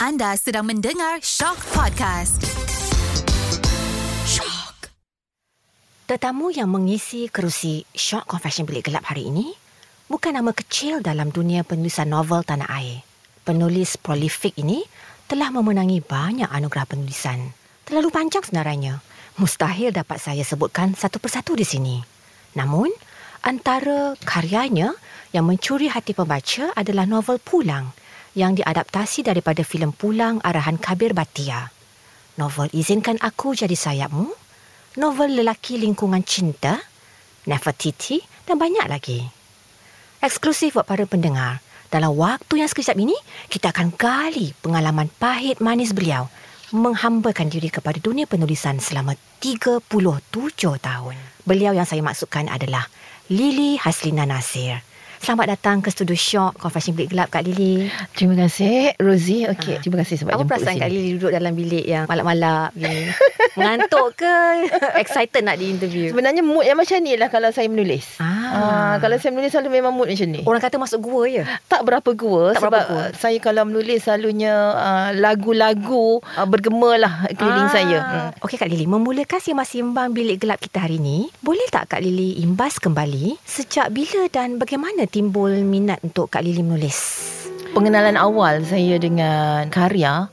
Anda sedang mendengar Shock Podcast. Shock. Tetamu yang mengisi kerusi Shock Confession Bilik Gelap hari ini bukan nama kecil dalam dunia penulisan novel tanah air. Penulis prolifik ini telah memenangi banyak anugerah penulisan. Terlalu panjang sebenarnya. Mustahil dapat saya sebutkan satu persatu di sini. Namun, antara karyanya yang mencuri hati pembaca adalah novel Pulang yang diadaptasi daripada filem Pulang arahan Kabir Batia. Novel Izinkan Aku Jadi Sayapmu, novel Lelaki Lingkungan Cinta, Nefertiti dan banyak lagi. Eksklusif buat para pendengar, dalam waktu yang sekejap ini, kita akan gali pengalaman pahit manis beliau menghambakan diri kepada dunia penulisan selama 37 tahun. Beliau yang saya maksudkan adalah Lily Haslina Nasir. Selamat datang ke studio Shock Confession Bilik Gelap Kak Lily. Terima kasih Rosie. Okey, Ah. terima kasih sebab Apa jemput perasaan. Kak Lily duduk dalam bilik yang malap-malap ni? Mengantuk ke? Excited nak di-interview? Sebenarnya mood yang macam ni lah kalau saya menulis. Ah. Ah, kalau saya menulis selalu memang mood macam ni. Orang kata masuk gua ya? Tak berapa gua Tak sebab berapa gua. saya kalau menulis selalunya uh, lagu-lagu uh, bergema lah keliling Ah. saya. Hmm. Okey Kak Lily, memulakan simbang-simbang bilik gelap kita hari ini, boleh tak Kak Lily imbas kembali sejak bila dan bagaimana timbul minat untuk Kak Lily menulis? Pengenalan awal saya dengan karya,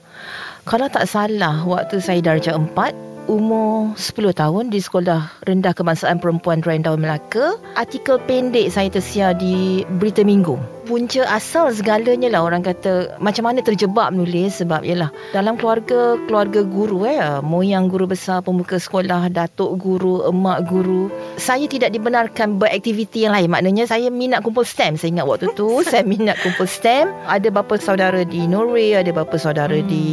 kalau tak salah waktu saya darjah 4, umur 10 tahun di Sekolah Rendah Kebangsaan Perempuan Rendawan Melaka, artikel pendek saya tersiar di Berita Minggu. Punca asal segalanya lah orang kata macam mana terjebak menulis sebab ialah dalam keluarga keluarga guru eh moyang guru besar pembuka sekolah datuk guru emak guru saya tidak dibenarkan beraktiviti yang lain maknanya saya minat kumpul stamp saya ingat waktu tu saya minat kumpul stamp ada bapa saudara di Norway ada bapa saudara Hmm. di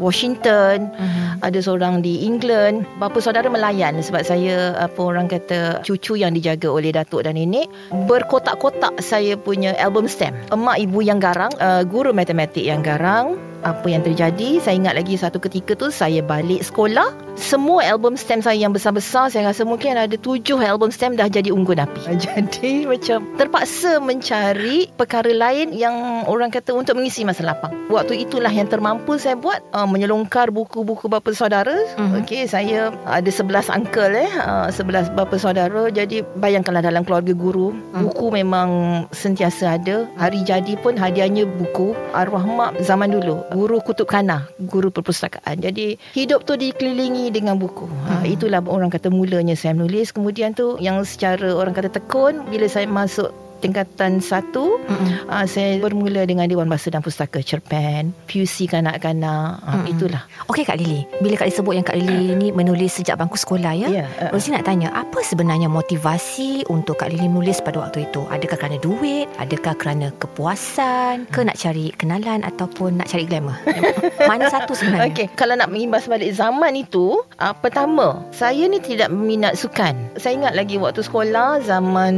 Washington Hmm. ada seorang di England. Bapa saudara melayan? Sebab saya apa orang kata cucu yang dijaga oleh datuk dan nenek. Berkotak-kotak saya punya album stamp. Emak ibu yang garang uh, guru matematik yang garang apa yang terjadi saya ingat lagi satu ketika tu saya balik sekolah semua album stamp saya yang besar-besar saya rasa mungkin ada tujuh album stamp dah jadi unggun api. Jadi macam terpaksa mencari perkara lain yang orang kata untuk mengisi masa lapang. Waktu itulah yang termampu saya buat uh, menyelongkar buku-buku bapa saudara. Mhm. okey saya ada 11 uncle eh uh, 11 bapa saudara. Jadi bayangkanlah dalam keluarga guru Hmm. buku memang sentiasa ada. Hari jadi pun hadiahnya buku. Arwah mak zaman dulu guru kutub kana guru perpustakaan. Jadi hidup tu dikelilingi dengan buku. Ha, Hmm. itulah orang kata mulanya saya menulis. Kemudian tu yang secara orang kata tekun bila saya masuk tingkatan satu Mm-mm. uh, saya bermula dengan Dewan Bahasa dan Pustaka Cerpen PUC kanak-kanak uh, Mm-mm. itulah Okey Kak Lily, bila Kak Lily sebut yang Kak Lily ni menulis sejak bangku sekolah ya? ya uh, Rosie nak tanya, apa sebenarnya motivasi untuk Kak Lily menulis pada waktu itu? Adakah kerana duit? Adakah kerana kepuasan? Ke nak cari kenalan ataupun nak cari glamour? Mana satu sebenarnya? Okey, kalau nak mengimbas balik zaman itu, uh, pertama, saya ni tidak minat sukan. Saya ingat lagi waktu sekolah, zaman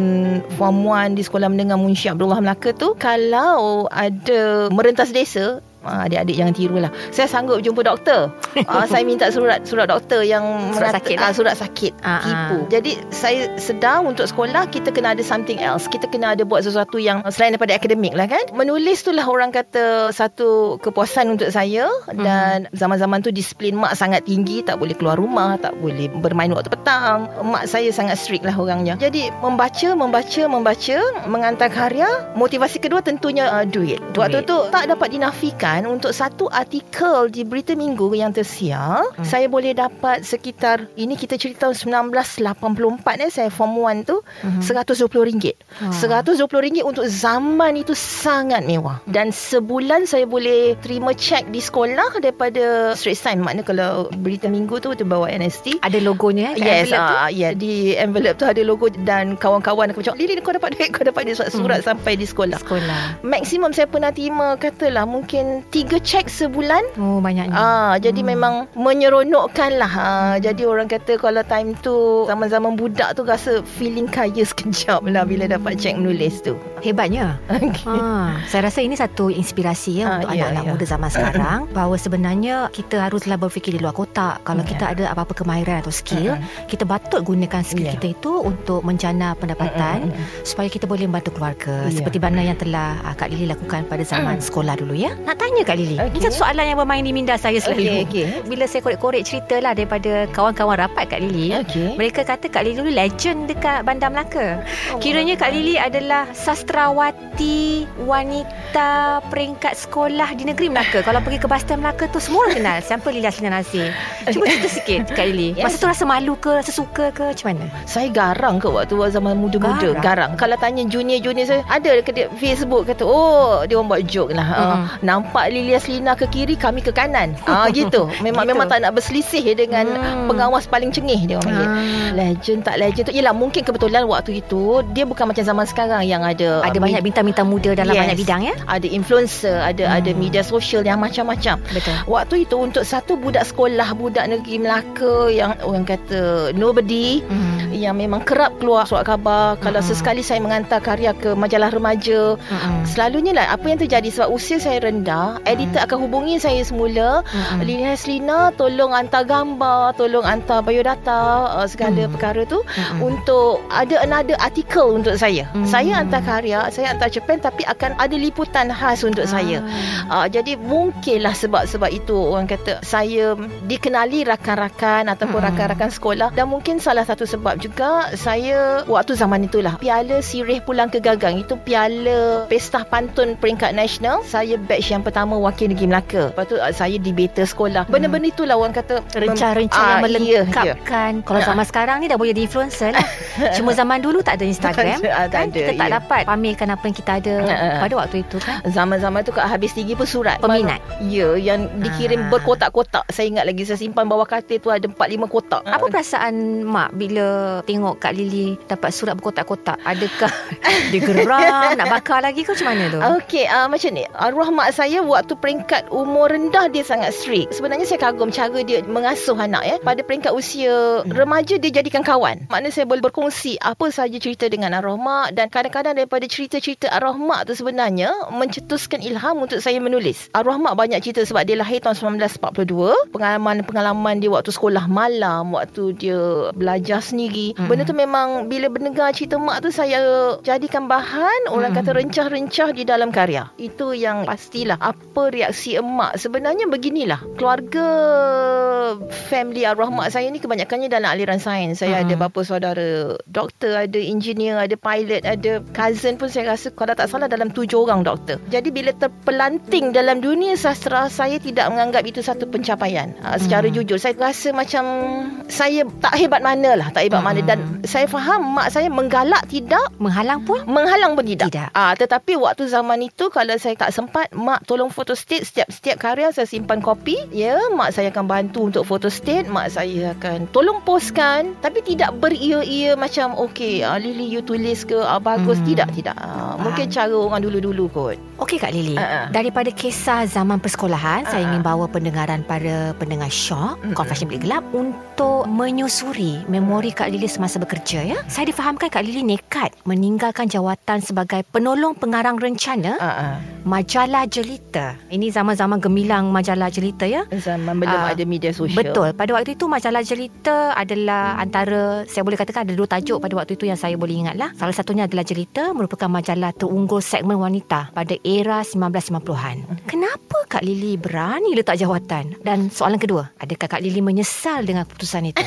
form 1 di Sekolah Menengah Munshi Abdullah Melaka tu, kalau ada merentas desa, Ah, adik-adik jangan tiru lah Saya sanggup jumpa doktor. Ah, Saya minta surat Surat doktor yang Surat mengata- sakit lah. ah, Surat sakit. Ah, Tipu. Jadi saya sedar untuk sekolah Kita kena ada something else. Kita kena ada buat sesuatu yang Selain daripada akademik lah kan? Menulis tu lah orang kata Satu kepuasan untuk saya. Dan zaman-zaman tu disiplin mak sangat tinggi. Tak boleh keluar rumah Tak boleh bermain waktu petang. Mak saya sangat strict lah orangnya. Jadi membaca, membaca, membaca Mengantar karya. Motivasi kedua tentunya uh, duit. Waktu tu tak dapat dinafikan Untuk satu artikel di Berita Minggu yang tersiar Hmm. Saya boleh dapat sekitar Ini kita cerita tahun 1984 eh Saya form 1 tu Mhm. RM120 Ah. RM120 untuk zaman itu sangat mewah Dan sebulan saya boleh terima cek di sekolah Daripada Straits Times Maknanya kalau Berita Minggu tu Terbawa NST Ada logonya eh? Yes, envelope tu? ah, yeah. di envelope tu ada logo dan kawan-kawan aku macam, Lili kau dapat duit, kau dapat duit surat-surat Hmm. sampai di sekolah. Sekolah. Maksimum saya pernah terima katalah mungkin tiga cek sebulan. Oh, banyaknya. Ah, jadi Hmm. memang menyeronokkan lah. Ah, jadi orang kata kalau time tu zaman-zaman budak tu rasa feeling kaya sekejap lah bila dapat cek menulis tu. Hebatnya. Okay. Ha, saya rasa ini satu inspirasi ya Ah, untuk ya, anak-anak ya. muda zaman sekarang bahawa sebenarnya kita haruslah berfikir di luar kotak. Kalau Ya. kita ada apa-apa kemahiran atau skill, kita patut gunakan skill Ya. kita itu untuk menjana pendapatan mm. supaya kita boleh membantu keluarga Ya. seperti mana yang telah ah, Kak Lily lakukan pada zaman sekolah dulu ya. Nak tanya Kiranya Kak Lily Ini Okey. satu soalan yang bermain di minda saya selalu Okey, okey. Bila saya korek-korek cerita lah Daripada kawan-kawan rapat Kak Lily Okey. Mereka kata Kak Lily dulu legend dekat Bandar Melaka Kiranya Kak Lily adalah sastrawati wanita peringkat sekolah di negeri Melaka. Kalau pergi ke Bastard Melaka tu semua orang kenal. Siapa Lily Aslina Nasir. Cuba cerita sikit Kak Lily. Yes. Masa tu rasa malu ke, rasa suka ke macam mana? Saya garang ke waktu zaman muda-muda Garang? garang. Kalau tanya junior-junior saya Ada dia Facebook kata Oh dia orang buat joke lah Hmm. uh, Nampak Lilia Selina ke kiri Kami ke kanan ah Gitu Memang Gitu. memang tak nak berselisih Dengan Hmm. pengawas paling cengih Dia orang panggil Ah. Legend tak legend tu Yelah mungkin kebetulan waktu itu Dia bukan macam zaman sekarang Yang ada Ada banyak bintang-bintang muda dalam Yes. banyak bidang ya? Ada influencer Ada Hmm. ada media sosial Yang macam-macam Betul. Waktu itu untuk satu budak sekolah Budak negeri Melaka Yang orang kata Nobody Hmm. yang memang kerap keluar surat khabar kalau Mm-mm. sesekali saya mengantar karya ke majalah remaja Mm-mm. selalunya lah apa yang terjadi sebab usia saya rendah editor akan hubungi saya semula Mm-mm. Lina Selina tolong hantar gambar tolong hantar biodata uh, segala Mm. perkara tu Mm-mm. untuk ada another article untuk saya Mm. saya hantar karya saya hantar cerpen tapi akan ada liputan khas untuk saya Uh, jadi mungkinlah sebab-sebab itu orang kata saya dikenali rakan-rakan ataupun Mm-mm. rakan-rakan sekolah dan mungkin salah satu sebab juga saya waktu zaman itulah piala sirih pulang ke gagang itu piala pesta pantun peringkat nasional saya batch yang pertama wakil negeri Melaka lepas tu uh, saya debater sekolah benda-benda itulah orang kata Rencana-rencana Ah, yang iya, melengkapkan Kalau Ah. zaman sekarang ni Dah boleh jadi influencer lah Cuma zaman dulu tak ada Instagram Tak ada, tak kan? ada, Kita tak ya. dapat Pamerkan apa yang kita ada Ah, ah. Pada waktu itu kan Zaman-zaman tu kat habis tinggi pun surat Peminat? Ya yang dikirim Ah. berkotak-kotak Saya ingat lagi Saya simpan bawah katil tu Ada 4-5 kotak Apa perasaan mak bila tengok Kak Lily dapat surat berkotak-kotak? Adakah dia geram nak bakar lagi ke macam mana tu? Okey, uh, macam ni. Arwah mak saya waktu peringkat umur rendah dia sangat strict. Sebenarnya saya kagum cara dia mengasuh anak ya. Pada peringkat usia Hmm. remaja dia jadikan kawan. Maknanya saya boleh berkongsi apa sahaja cerita dengan arwah mak dan kadang-kadang daripada cerita-cerita arwah mak tu sebenarnya mencetuskan ilham untuk saya menulis. Arwah mak banyak cerita sebab dia lahir tahun 1942. Pengalaman-pengalaman dia waktu sekolah malam, waktu dia belajar sendiri. Hmm. Benda tu memang bila mendengar cerita mak tu saya jadikan bahan orang Hmm. kata rencah-rencah di dalam karya. Itu yang pastilah apa reaksi emak. Sebenarnya beginilah. Keluarga family arwah mak saya ni kebanyakannya dalam aliran sains. Saya Hmm. ada bapa saudara doktor, ada engineer, ada pilot, ada cousin pun saya rasa kalau tak salah dalam tujuh orang doktor. Jadi bila terpelanting dalam dunia sastra saya tidak menganggap itu satu pencapaian. Uh, secara Hmm. jujur saya rasa macam saya tak hebat mana lah, tak hebat Hmm. mana dan saya faham mak saya menggalak tidak Menghalang pun? Menghalang pun tidak. Tidak. Ah, tetapi waktu zaman itu kalau saya tak sempat, mak tolong foto state setiap setiap karya saya simpan kopi. Ya, mak saya akan bantu untuk foto state, mak saya akan tolong postkan tapi tidak beria-ia macam okey, ah, Lily you tulis ke ah, bagus Hmm. tidak tidak. Ah, mungkin cara orang dulu-dulu kot. Okey Kak Lily, ah. daripada kisah zaman persekolahan, saya Ah, ingin bawa pendengaran para pendengar Shock, Mm-mm. Confession Bilik Gelap untuk menyusuri memori Kak Lily semasa bekerja ya. Saya difahamkan Kak Lily nekat meninggalkan jawatan sebagai penolong pengarang rencana ah. majalah Jelita. Ini zaman-zaman gemilang majalah Jelita ya. Zaman belum Ah, ada media sosial. Betul. Pada waktu itu majalah Jelita adalah antara saya boleh katakan ada dua tajuk pada waktu itu yang saya boleh ingat lah. Salah satunya adalah Jelita merupakan majalah terunggul segmen wanita pada era 1990-an. Kenapa Kak Lily berani letak jawatan? Dan soalan kedua, adakah Kak Lily menyesal dengan keputusan itu?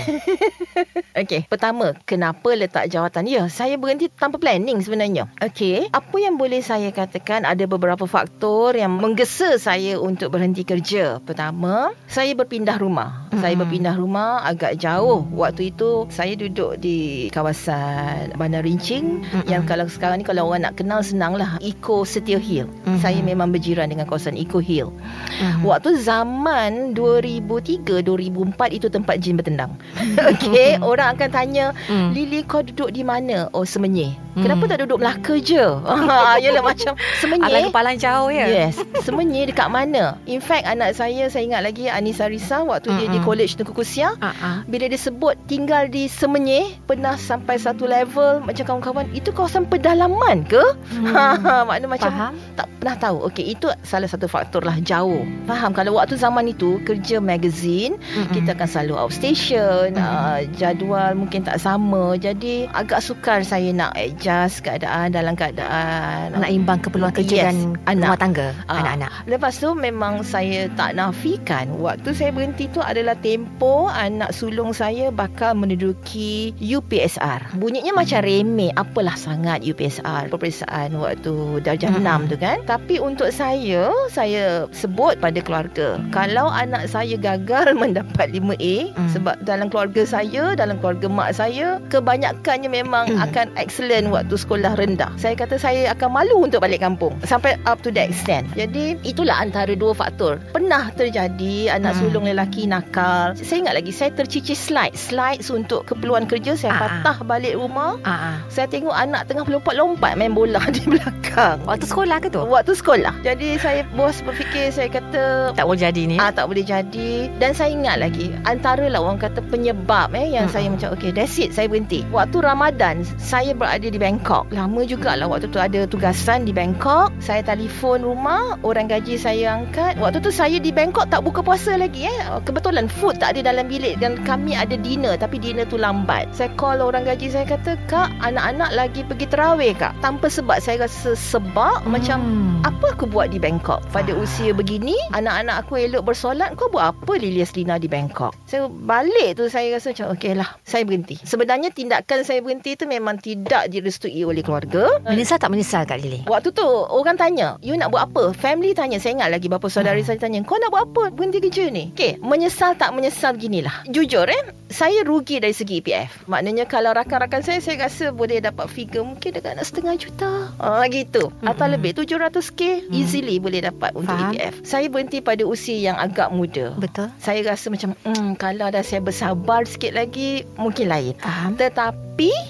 Okey, pertama, kenapa letak jawatan? Ya, saya berhenti tanpa planning sebenarnya. Okey, apa yang boleh saya katakan ada beberapa faktor yang menggesa saya untuk berhenti kerja. Pertama, saya berpindah rumah. Mm-mm. Saya berpindah rumah agak jauh. Waktu itu saya duduk di kawasan Bandar Rincing Mm-mm. yang kalau sekarang ni kalau orang nak kenal senanglah Eco Setia Hill. Mhm. Saya memang berjiran dengan kawasan Eco Hill. Mhm. Waktu zaman 2003 2004 itu tempat jin bertendang. Okey, orang akan tanya, Hmm. "Lily kau duduk di mana?" Oh, Semenyih. Hmm. Kenapa tak duduk Melaka je? Ah, Yalah macam Alang Semenyih. kepalang jauh ya? Yes, Semenyih dekat mana? In fact, anak saya saya ingat lagi Anissa Risa waktu dia di college Tengku Kusia, Ah, ah. bila dia sebut tinggal di Semenyih, pernah sampai satu level macam kawan-kawan, itu kawasan pedalaman ke? Hmm. Makna macam Faham? tak pernah tahu. Okey, itu salah satu faktor lah jauh. Faham kalau waktu zaman itu kerja magazine, Mm-mm. kita akan selalu outstation, Mm. uh, jadual mungkin tak sama. Jadi agak sukar saya nak adjust keadaan dalam keadaan Nak imbang keperluan kerja Yes, dan anak. rumah tangga Ah. Anak-anak. Lepas tu memang saya tak nafikan waktu saya berhenti tu adalah tempoh anak sulung saya bakal menduduki UPSR. Bunyinya macam remeh, apalah sangat UPSR, peperiksaan waktu darjah Mm-mm. 6 tu kan. Tapi untuk saya, saya sebut pada keluarga, kalau anak saya gagal mendapat 5A Mm. sebab dalam keluarga saya, dalam keluarga mak saya, kebanyakannya memang Mm. akan excellent waktu sekolah rendah. Saya kata saya akan malu untuk balik kampung sampai up to that extent. Jadi itulah antara dua faktor. Pernah terjadi anak Hmm. sulung lelaki nakal. Saya ingat lagi saya tercicir slide. Slides untuk keperluan kerja saya Ah, ah. patah balik rumah. Ah, ah. Saya tengok anak tengah lompat-lompat main bola di belakang. Waktu sekolah ke tu? Waktu sekolah. Jadi saya bos berfikir saya kata Tak boleh jadi ni. Ah tak boleh jadi dan saya ingat lagi antara lah orang kata penyebab eh yang Mm-mm. saya macam okay that's it saya berhenti. Waktu Ramadan saya berada di Bangkok. Lama jugalah waktu tu ada tugasan di Bangkok. Saya telefon rumah, orang gaji saya angkat. Waktu tu saya di Bangkok tak buka puasa lagi eh. Kebetulan food tak ada dalam bilik dan kami ada dinner tapi dinner tu lambat. Saya call orang gaji saya kata, "Kak, anak-anak lagi pergi terawih kak." Tanpa sebab saya rasa sebab Hmm. macam apa aku buat di Bangkok pada Ah. usia begini anak-anak aku elok bersolat kau buat apa Lilia Selina di Bangkok saya balik tu saya rasa macam okey lah saya berhenti sebenarnya tindakan saya berhenti tu memang tidak direstui oleh keluarga Menyesal tak menyesal Kak Lily? Waktu tu orang tanya You nak buat apa Family tanya Saya ingat lagi Bapa saudara Hmm. saya tanya Kau nak buat apa Berhenti kerja ni Okay Menyesal tak menyesal beginilah Jujur eh Saya rugi dari segi EPF Maknanya kalau rakan-rakan saya Saya rasa boleh dapat figure Mungkin dekat nak setengah juta ah, Gitu Atau Hmm. lebih 700k Easily boleh dapat Untuk Faham. EPF Saya berhenti pada usia yang agak muda Betul. Saya rasa macam hmm, Kalau dah saya bersabar sikit lagi Mungkin lain Faham. tetapi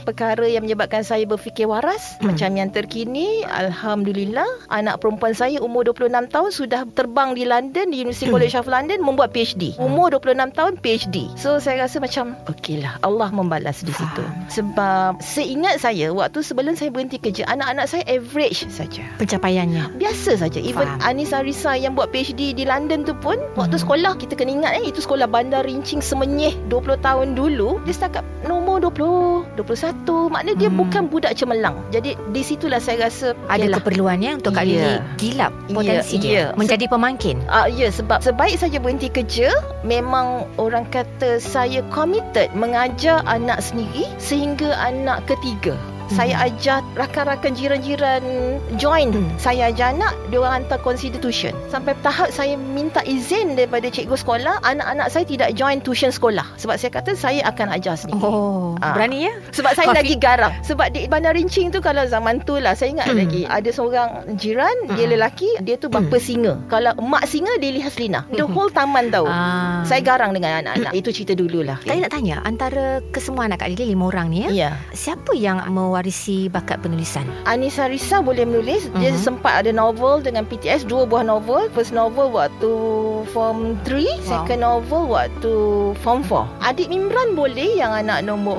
perkara yang menyebabkan saya berfikir waras Hmm. macam yang terkini alhamdulillah anak perempuan saya umur 26 tahun sudah terbang di London di University College of London membuat PhD. Umur 26 tahun PhD. So saya rasa macam okeylah Allah membalas di situ. Sebab seingat saya waktu sebelum saya berhenti kerja anak-anak saya average saja. Pencapaiannya. Biasa saja Even Faham. Anis Arisa Yang buat PhD di London tu pun Waktu Hmm. sekolah Kita kena ingat eh Itu sekolah Bandar Rincing Semenyih 20 tahun dulu Dia setakat nombor 20 21 Maknanya dia Hmm. bukan budak cemerlang Jadi di situlah saya rasa Ada yalah, keperluannya untuk Kak Ya. Lily gilap potensi Ya, dia. ya. Menjadi pemangkin. Ah ya sebab sebaik saja berhenti kerja memang orang kata saya committed mengajar anak sendiri sehingga anak ketiga. Saya ajar rakan-rakan jiran-jiran join. Hmm. Saya ajar anak, dia orang hantar constitution. Sampai tahap saya minta izin daripada cikgu sekolah, anak-anak saya tidak join tuition sekolah. Sebab saya kata saya akan ajar sendiri. Oh, Ah. berani ya? Sebab saya Coffee. lagi garang Sebab di Bandar Rincing tu Kalau zaman tu lah Saya ingat Hmm. lagi Ada seorang jiran Dia Hmm. lelaki Dia tu bapa singa Kalau emak singa Dia lihat Selina The Hmm. whole taman tahu Ah. Saya garang dengan anak-anak Itu cerita dululah Saya nak tanya Antara kesemua anak Kak Lily Lima orang ni ya Ya Siapa yang mewarisi bakat penulisan? Anissa Risa boleh menulis Dia Mhm. sempat ada novel Dengan PTS Dua buah novel First novel waktu Form 3 Wow. Second novel waktu Form 4 Adik Mimran boleh Yang anak nombor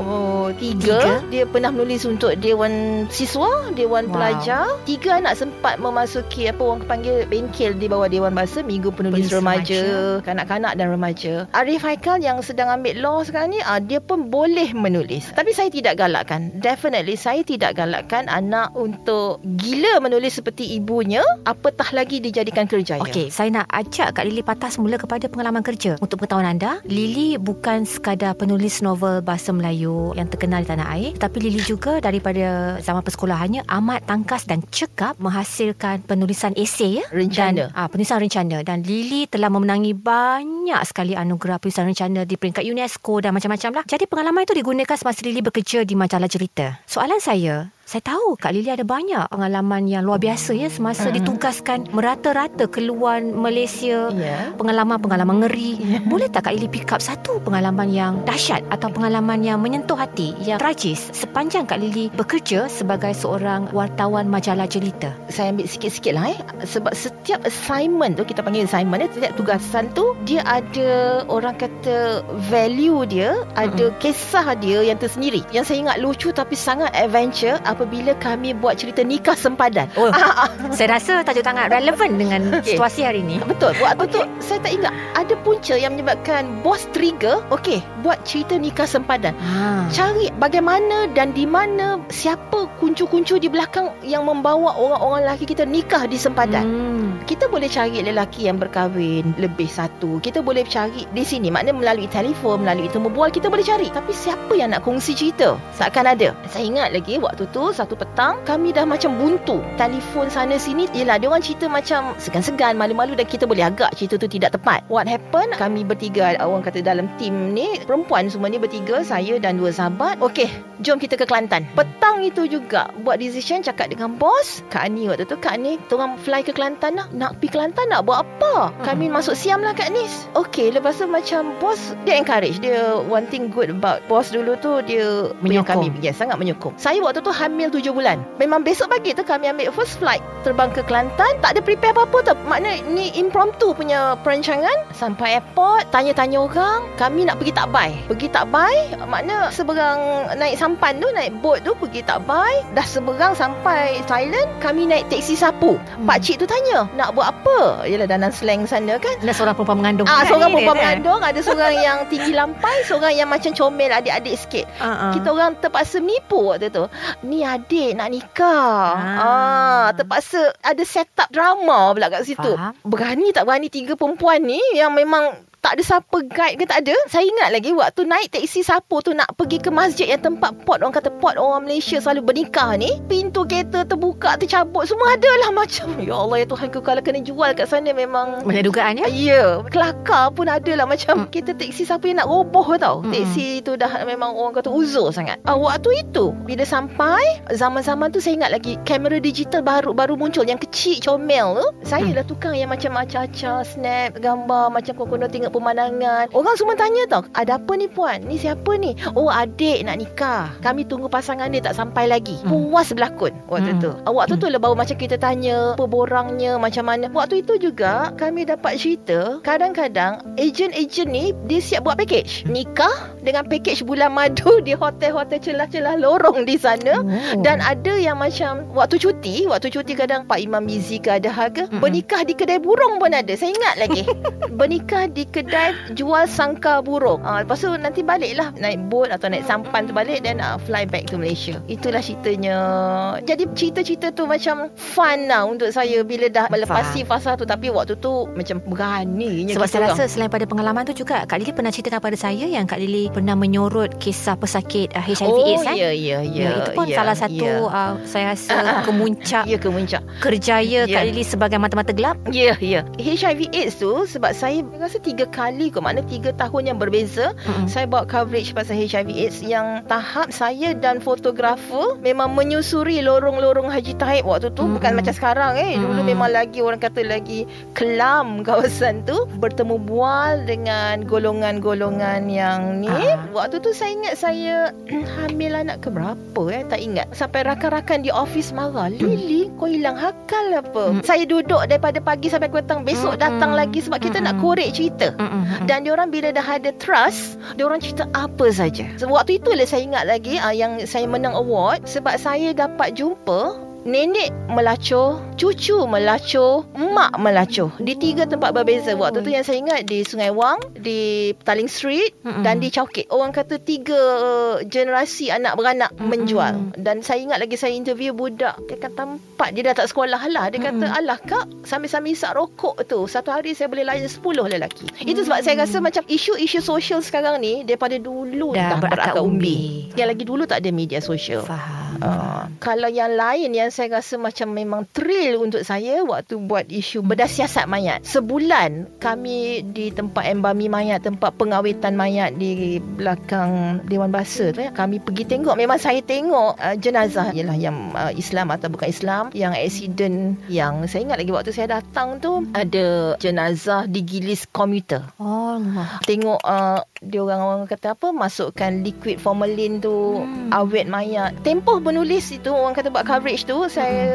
3 Tiga. Dia pernah menulis untuk Dewan Siswa Dewan Wow. Pelajar Tiga anak sempat memasuki Apa orang panggil Bengkel di bawah Dewan Bahasa Minggu Penulis, Penulis Remaja, Kanak-kanak dan remaja Arif Haikal yang sedang ambil law sekarang ni ah, Dia pun boleh menulis Tapi saya tidak galakkan Definitely saya tidak galakkan Anak untuk Gila menulis seperti ibunya Apatah lagi dijadikan kerjaya Okey, saya nak ajak Kak Lily patah semula kepada pengalaman kerja. Untuk pengetahuan anda, Lily bukan sekadar penulis novel bahasa Melayu yang terkenal di tanah air, tetapi Lily juga daripada zaman persekolahannya amat tangkas dan cekap menghasilkan penulisan esei ya. Rencana. Dan, ah, penulisan rencana dan Lily telah memenangi banyak sekali anugerah penulisan rencana di peringkat UNESCO dan macam-macam lah. Jadi pengalaman itu digunakan semasa Lily bekerja di majalah cerita. Soalan saya, saya tahu Kak Lily ada banyak pengalaman yang luar biasa ya semasa Mm-mm. ditugaskan merata-rata keluar Malaysia. Ya Pengalaman-pengalaman ngeri Ya. Boleh tak Kak Ili pick up Satu pengalaman yang dahsyat Atau pengalaman yang menyentuh hati Yang tragis Sepanjang Kak Lili bekerja Sebagai seorang wartawan majalah jelita saya ambil sikit-sikit lah eh. Sebab setiap assignment tu, kita panggil assignment eh, setiap tugasan tu, dia ada orang kata value dia, ada Mm-mm. kisah dia yang tersendiri. Yang saya ingat lucu tapi sangat adventure, apabila kami buat cerita nikah sempadan. Oh, saya rasa tajuk tangan relevan dengan Okey. situasi hari ini. Betul. Waktu okay. tu saya tak ingat ada punca yang menyebabkan bos trigger. Okey, buat cerita nikah sempadan. Ha. Cari bagaimana dan di mana siapa kuncu-kuncu di belakang yang membawa orang-orang lelaki kita nikah di sempadan. Hmm. Kita boleh cari lelaki yang berkahwin lebih satu. Kita boleh cari di sini. Maknanya melalui telefon, melalui temu bual kita boleh cari. Tapi siapa yang nak kongsi cerita? Seakan ada. Saya ingat lagi waktu tu satu petang kami dah macam buntu. Telefon sana sini. Yelah dia orang cerita macam segan-segan, malu-malu dan kita boleh agak cerita tu tidak tepat. What happened? Kami bertiga orang kata dalam tim ni perempuan semua ni bertiga saya dan dua sahabat. Okey, jom kita ke Kelantan. Petang itu juga buat decision cakap dengan bos. Kak Ani waktu tu Kak Ani kita orang fly ke Kelantan lah. Nak pergi Kelantan nak buat apa? Kami masuk siam lah Kak Nis. Okey, lepas tu macam bos dia encourage. Dia one thing good about bos dulu tu dia Menyokong. kami. Ya, sangat menyokong. Saya waktu tu hamil tujuh bulan. Memang besok pagi tu kami ambil first flight terbang ke Kelantan. Tak ada prepare apa-apa tu. Makna ni impromptu punya perancangan. Sampai airport, tanya-tanya orang. Kami nak pergi Takbai. Pergi Takbai, makna seberang naik sampan tu, naik boat tu pergi Takbai. Dah seberang sampai Thailand, kami naik teksi sapu. Pak cik tu tanya, nak buat apa? Yalah dalam slang sana kan. Ada seorang perempuan mengandung. Ah, kan seorang ni, perempuan kan? mengandung, ada seorang yang tinggi lampai, seorang yang macam comel adik-adik sikit. Ah. Kita orang terpaksa menipu waktu tu. Ni adik nak nikah. Ah. Ah. terpaksa ada set up drama pula kat situ. Faham. Berani tak berani tiga perempuan ni yang memang tak ada siapa guide ke tak ada. Saya ingat lagi waktu naik teksi sapu tu nak pergi ke masjid yang tempat pot orang kata pot orang Malaysia selalu bernikah ni. Pintu kereta terbuka, tercabut. Semua ada lah macam. Ya Allah ya Tuhan ku kalau kena jual kat sana memang Banyak dugaan ya? Ya, kelakar pun ada lah macam kita teksi siapa yang nak roboh tau. Hmm. Teksi tu dah memang orang kata uzur sangat. Ah, waktu itu bila sampai zaman-zaman tu saya ingat lagi kamera digital baru baru muncul yang kecil comel tu. Saya Hmm. dah tukang yang macam acah-acah snap gambar macam kokono tengok pemandangan. Orang semua tanya tau, ada apa ni puan? Ni siapa ni? Oh adik nak nikah. Kami tunggu pasangan dia tak sampai lagi. Hmm. Puas berlakon waktu Hmm. tu. Waktu tu lah baru macam kita tanya apa borangnya macam mana. Waktu itu juga kami dapat cerita kadang-kadang ejen-ejen ni dia siap buat package. Nikah dengan package bulan madu di hotel-hotel celah-celah lorong di sana. Oh. Dan ada yang macam waktu cuti, waktu cuti kadang Pak Imam Mizi ke ada harga, Mm-mm. bernikah di kedai burung pun ada. Saya ingat lagi. bernikah di kedai jual sangka burung. Ah, lepas tu nanti baliklah naik boat atau naik sampan tu balik dan uh, fly back to Malaysia. Itulah ceritanya. Jadi cerita-cerita tu macam fun lah untuk saya bila dah melepasi fasa tu tapi waktu tu macam beraninya Sebab saya rasa selain pada pengalaman tu juga Kak Lily pernah ceritakan pada saya yang Kak Lily pernah menyorot kisah pesakit uh, HIV oh, AIDS kan? ya, ya, ya, Ya, itu pun ya, salah satu ya. uh, saya rasa Ah, ah. kemuncak Ya kemuncak kerjaya Ya. Kak Lily sebagai mata-mata gelap. Ya, ya. HIV AIDS tu sebab saya rasa tiga kali kot. Makna tiga tahun yang berbeza. Mm-mm. Saya buat coverage pasal HIV AIDS yang tahap saya dan fotografer memang menyusuri lorong-lorong Haji Taib waktu tu. Bukan Mm-mm. macam sekarang eh. Dulu Mm-mm. memang lagi orang kata lagi kelam kawasan tu. Bertemu bual dengan golongan-golongan yang ni. Ah. Waktu tu saya ingat saya hamil anak ke berapa eh. Tak ingat. Sampai rakan-rakan di office marah. Lily kau hilang akal apa? Mm. Saya duduk daripada pagi sampai petang. Besok Mm-mm. datang lagi sebab kita nak Mm-mm. korek cerita. Mm-mm. Dan diorang bila dah ada trust, diorang cerita apa saja. So, waktu itulah saya ingat lagi uh, yang saya menang award sebab saya dapat jumpa nenek melacur, cucu melacur, mak melacur di tiga tempat berbeza. Waktu tu yang saya ingat di Sungai Wang, di Petaling Street Mm-mm. dan di Chowkit. Orang kata tiga uh, generasi anak beranak Mm-mm. menjual. Dan saya ingat lagi saya interview budak. Dia kata empat dia dah tak sekolah lah. Dia kata Mm-mm. alah kak sambil-sambil isap rokok tu. Satu hari saya boleh layan sepuluh lelaki. Itu sebab saya rasa macam isu-isu sosial sekarang ni daripada dulu Dah dah, berakar umbi. umbi. Yang lagi dulu tak ada media sosial. Faham. Uh, kalau yang lain yang saya rasa macam memang thrill untuk saya waktu buat isu bedah siasat mayat. Sebulan kami di tempat embami mayat, tempat pengawitan mayat di belakang Dewan Bahasa tu ya. Kami pergi tengok. Memang saya tengok uh, jenazah ialah yang uh, Islam atau bukan Islam. Yang accident yang saya ingat lagi waktu saya datang tu ada jenazah digilis komuter. Oh, Allah. Tengok uh, dia orang orang kata apa masukkan liquid formalin tu Hmm. awet mayat. Tempoh menulis itu orang kata buat coverage tu saya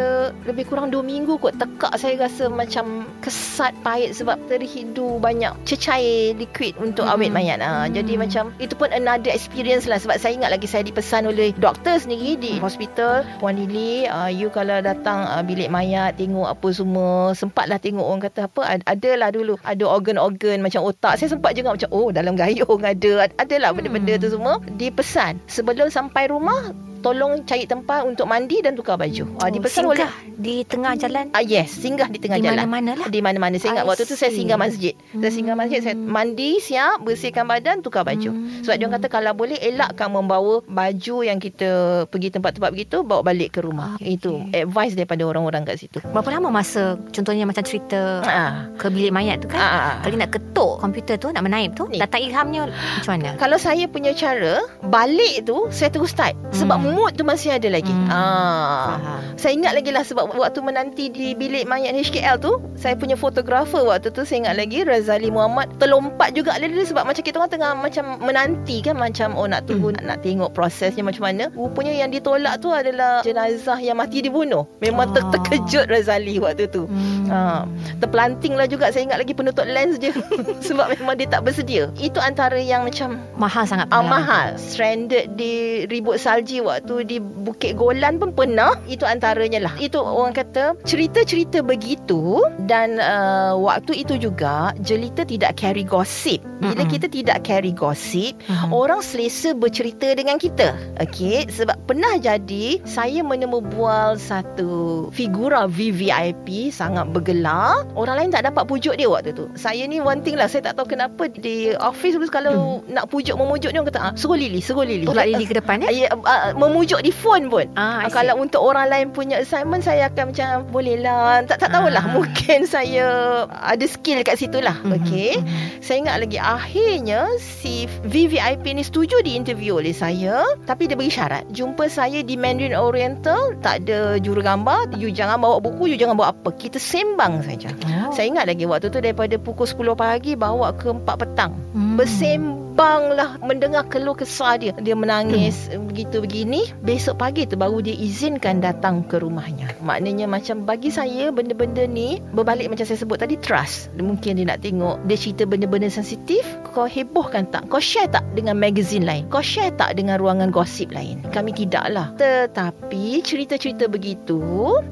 lebih kurang 2 minggu kot tekak saya rasa macam kesat pahit sebab terhidu banyak cecair liquid untuk Mm-mm. awet mayat. Ha, Mm. Jadi macam itu pun another experience lah sebab saya ingat lagi saya dipesan oleh doktor sendiri di hospital Puan Lily uh, you kalau datang uh, bilik mayat tengok apa semua sempatlah tengok orang kata apa ad- adalah dulu ada organ-organ macam otak saya sempat juga macam oh dalam gayung ada Ad- adalah benda-benda tu semua dipesan. Sebelum sampai rumah tolong cari tempat untuk mandi dan tukar baju. Ah dipesan oleh Singgah di tengah jalan Ah yes, singgah di tengah di jalan. mana-mana lah. Di mana-mana Saya ingat I waktu tu Saya singgah masjid Saya singgah masjid Saya Hmm. mandi Siap Bersihkan badan Tukar baju Hmm. Sebab dia kata Kalau boleh Elakkan membawa Baju yang kita Pergi tempat-tempat begitu Bawa balik ke rumah Ah, Itu advice daripada orang-orang kat situ Berapa lama masa contohnya macam cerita ah. ke bilik mayat tu kan? Ah, ah. Kali nak ketuk komputer tu nak menaip tu Ni. datang ilhamnya macam mana? Kalau saya punya cara Balik tu Saya terus type Sebab Hmm. Mood tu masih ada lagi Hmm. ah. Faham. Saya ingat lagi lah sebab waktu menanti di bilik mayat HKL tu, saya punya fotografer waktu tu saya ingat lagi Razali Muhammad terlompat juga dia, sebab macam kita orang tengah macam menanti kan macam oh nak tunggu nak, nak tengok prosesnya macam mana. Rupanya yang ditolak tu adalah jenazah yang mati dibunuh. Memang ter- Ah. terkejut Razali waktu tu. Hmm. Ah. Terpelanting lah juga saya ingat lagi penutup lens dia sebab memang dia tak bersedia. Itu antara yang macam mahal sangat Ah, mahal. Stranded di ribut salji waktu di Bukit Golan pun pernah. Itu antaranya lah. Itu orang kata cerita-cerita begitu dan uh, waktu itu juga jelita tidak carry gossip. Bila Mm-mm. kita tidak carry gossip, Mhm. orang selesa bercerita dengan kita. Okey, sebab pernah jadi saya menemubual bual satu figura VVIP sangat bergelar. Orang lain tak dapat pujuk dia waktu tu. Saya ni one thing lah, saya tak tahu kenapa di office kalau nak pujuk memujuk dia orang kata, ah, suruh Lily, suruh Lily. Tolak Lily ke depan eh? Ya, uh, memujuk di phone pun. Ah, Ah, kalau untuk orang lain punya assignment saya akan macam boleh lah tak tak tahulah Ah. mungkin saya ada skill kat situ lah Mhm, okey mhm. saya ingat lagi akhirnya si VVIP ni setuju diinterview oleh saya tapi dia bagi syarat jumpa saya di Mandarin Oriental tak ada jurugambar you jangan bawa buku you jangan bawa apa kita sembang saja Oh. saya ingat lagi waktu tu daripada pukul 10 pagi bawa ke 4 petang Hmm. Bersembang lah Mendengar keluh kesah dia. Dia menangis Begitu begini. Besok pagi tu Baru dia izinkan datang ke rumahnya. Maknanya macam Bagi saya Benda-benda ni Berbalik macam saya sebut tadi Trust. Mungkin dia nak tengok Dia cerita benda-benda sensitif. Kau hebohkan tak? Kau share tak Dengan magazine lain? Kau share tak Dengan ruangan gosip lain? Kami tidak lah Tetapi Cerita-cerita begitu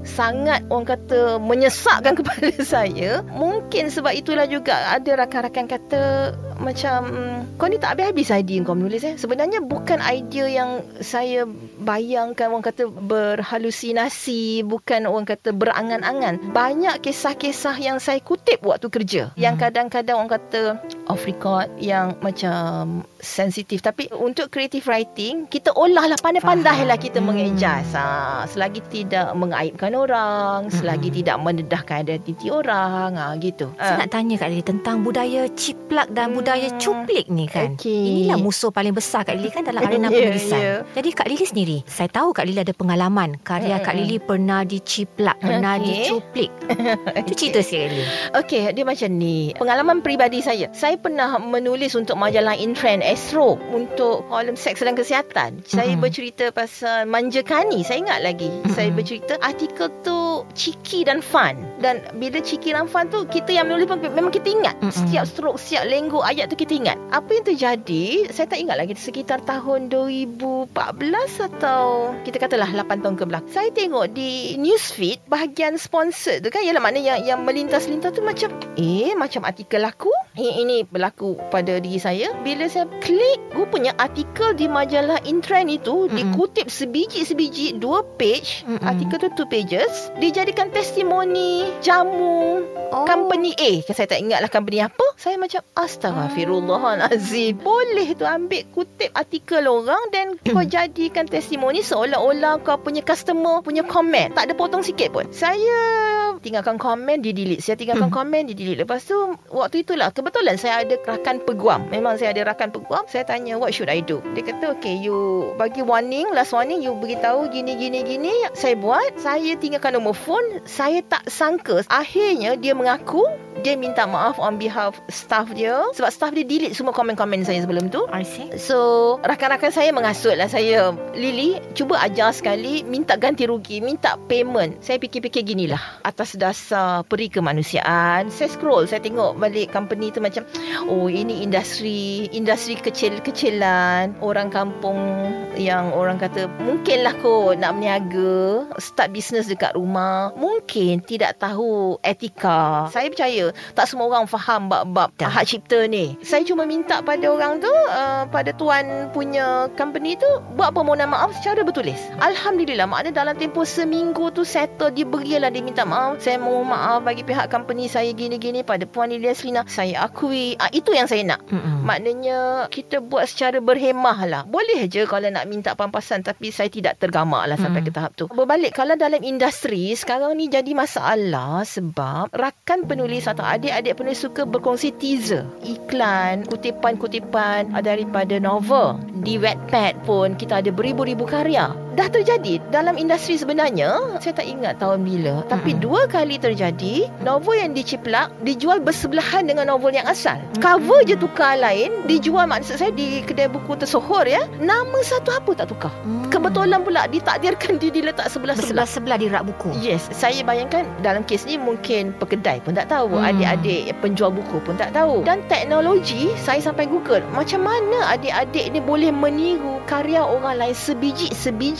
Sangat orang kata Menyesakkan kepala saya. Mungkin sebab itulah juga Ada rakan-rakan kata Macam Kau ni tak habis-habis idea kau menulis eh Sebenarnya bukan idea yang Saya bayangkan Orang kata berhalusinasi Bukan orang kata berangan-angan Banyak kisah-kisah yang saya kutip Waktu kerja Yang Hmm. kadang-kadang orang kata Off record Yang macam Sensitif Tapi untuk creative writing Kita olah lah Pandai-pandai lah kita Faham. mengejaz ha, Selagi tidak mengaibkan orang Selagi Hmm. tidak mendedahkan identiti orang ha, Gitu Saya Ah. nak tanya Kak Lily tentang budaya ciplak dan Hmm. budaya cuplik ni kan. Okey. Inilah musuh paling besar Kak Lily kan dalam arena Ya, penulisan. ya. Jadi Kak Lily sendiri, saya tahu Kak Lily ada pengalaman karya Kak. Lily pernah diciplak, pernah Okey. dicuplik. Itu cerita sikit Kak Lily. Okey, dia macam ni. Pengalaman peribadi saya. Saya pernah menulis untuk majalah Intrend Astro untuk kolom seks dan kesihatan. Saya Mhm. bercerita pasal manjakani. Saya ingat lagi. Mhm. Saya bercerita artikel tu cheeky dan fun. Dan bila cheeky dan fun tu kita yang menulis pun memang kita ingat. Mhm. Setiap stroke, setiap lenggo ayat tu kita ingat. Apa yang terjadi, saya tak ingat lagi sekitar tahun 2014 atau kita katalah 8 tahun ke belakang. Saya tengok di newsfeed bahagian sponsor tu kan ialah makna yang yang melintas-lintas tu macam eh macam artikel aku ini, ini berlaku pada diri saya bila saya klik rupanya artikel di majalah Intrend itu Mm-mm. dikutip sebiji-sebiji dua page Mm-mm. artikel tu two pages dijadikan testimoni jamu Oh. company A saya tak ingat lah company apa saya macam astagfirullahalazim boleh tu ambil kutip artikel orang dan kau jadikan testimoni seolah-olah kau punya customer punya komen tak ada potong sikit pun. Saya tinggalkan komen di delete saya tinggalkan Hmm. komen di delete lepas tu waktu itulah kebetulan saya ada rakan peguam. Memang saya ada rakan peguam. Saya tanya what should I do? Dia kata okay you bagi warning last warning you beritahu gini gini gini saya buat. Saya tinggalkan nombor phone. Saya tak sangka. Akhirnya dia mengaku Dia minta maaf on behalf staff dia. Sebab staff dia delete semua komen-komen saya sebelum tu. I see. So rakan-rakan saya mengasut lah. Saya Lily cuba ajar sekali. Minta ganti rugi Minta payment. Saya fikir-fikir ginilah. Atas dasar peri kemanusiaan Saya scroll Saya tengok balik company tu macam Oh ini industri Industri kecil-kecilan. Orang kampung Yang orang kata Mungkinlah kot nak berniaga. Start business dekat rumah. Mungkin tidak tahu etika. Saya percaya Tak semua orang faham Bab-bab Dah. hak cipta ni Saya cuma minta pada orang tu uh, Pada tuan punya company tu buat permohonan maaf secara bertulis. Alhamdulillah maknanya dalam tempoh seminggu tu settle dia berilah dia minta maaf. Saya mohon maaf bagi pihak company saya gini-gini pada Puan Lilia Selina. Saya akui. Ah, itu yang saya nak. Mm-mm. Maknanya kita buat secara berhemah lah. Boleh je kalau nak minta pampasan tapi saya tidak tergamak lah sampai Mm. ke tahap tu. Berbalik kalau dalam industri sekarang ni jadi masalah sebab rakan penulis atau adik-adik penulis suka berkongsi teaser, iklan, kutipan-kutipan daripada novel. Di Wattpad pun kita ada beribu-ribu karya. Dah terjadi dalam industri sebenarnya. Saya tak ingat tahun bila. Tapi Mm-mm. dua kali terjadi novel yang diciplak dijual bersebelahan dengan novel yang asal. Cover je tukar lain, dijual maksud saya di kedai buku tersohor ya. Nama satu apa tak tukar. Hmm. Kebetulan pula ditakdirkan dia diletak sebelah-sebelah. Bersebelah-sebelah di rak buku. Yes, saya bayangkan dalam kes ni mungkin pekedai pun tak tahu, Hmm. adik-adik penjual buku pun tak tahu. Dan teknologi, saya sampai Google, macam mana adik-adik ni boleh meniru karya orang lain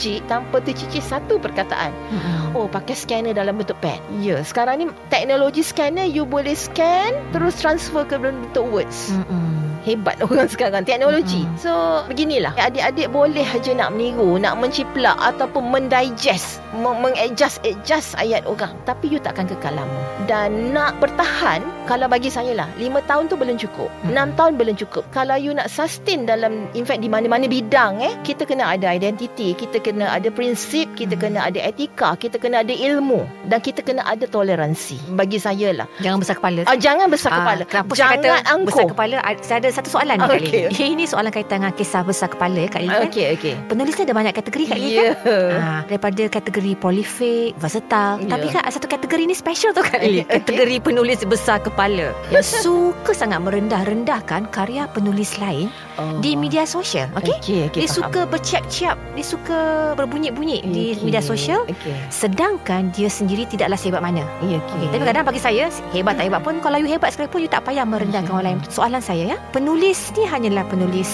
sebiji-sebiji tanpa tercicir satu perkataan. Mm-mm. Oh, pakai scanner dalam bentuk pad. Ya, sekarang ni teknologi scanner you boleh scan terus transfer ke dalam bentuk words. Mm-mm. Hebat orang sekarang teknologi. Mm-mm. So beginilah adik-adik boleh aja nak meniru, nak menciplak ataupun mendigest, meng- mengadjust adjust ayat orang. Tapi you takkan kekal lama. Dan nak bertahan kalau bagi saya lah 5 tahun tu belum cukup. Mm-mm. 6 tahun belum cukup. Kalau you nak sustain dalam in fact di mana-mana bidang eh kita kena ada identiti, kita kena ada prinsip, kita Mm. kena ada etika, kita kena ada ilmu dan kita kena ada toleransi. Bagi saya lah. Jangan besar kepala. Ah, jangan besar Ah, kepala. Kenapa jangan saya kata angkuh. besar kepala? Ah, Saya ada satu soalan ni Ah, Kak Lily. Ini soalan kaitan dengan kisah besar kepala ya Kak Lily kan? Okey, okey. Penulis ni ada banyak kategori Kak Lily Ya. kan? Ah, daripada kategori prolific, versatile. Ya. Tapi kan ada satu kategori ni special tu Kak Lily. Okey. Kategori penulis besar kepala. Yang suka sangat merendah-rendahkan karya penulis lain Oh. di media sosial. Okey? Okey, okey. Dia suka berciap-ciap, dia suka berbunyi-bunyi di Okey. media sosial. Okey. Sedangkan dia sendiri tidaklah sehebat mana. Ya, Okay, okey. tapi kadang bagi saya hebat tak hebat pun kalau you hebat sekalipun you tak payah merendahkan Ya. orang lain. Soalan saya ya, penulis ni hanyalah penulis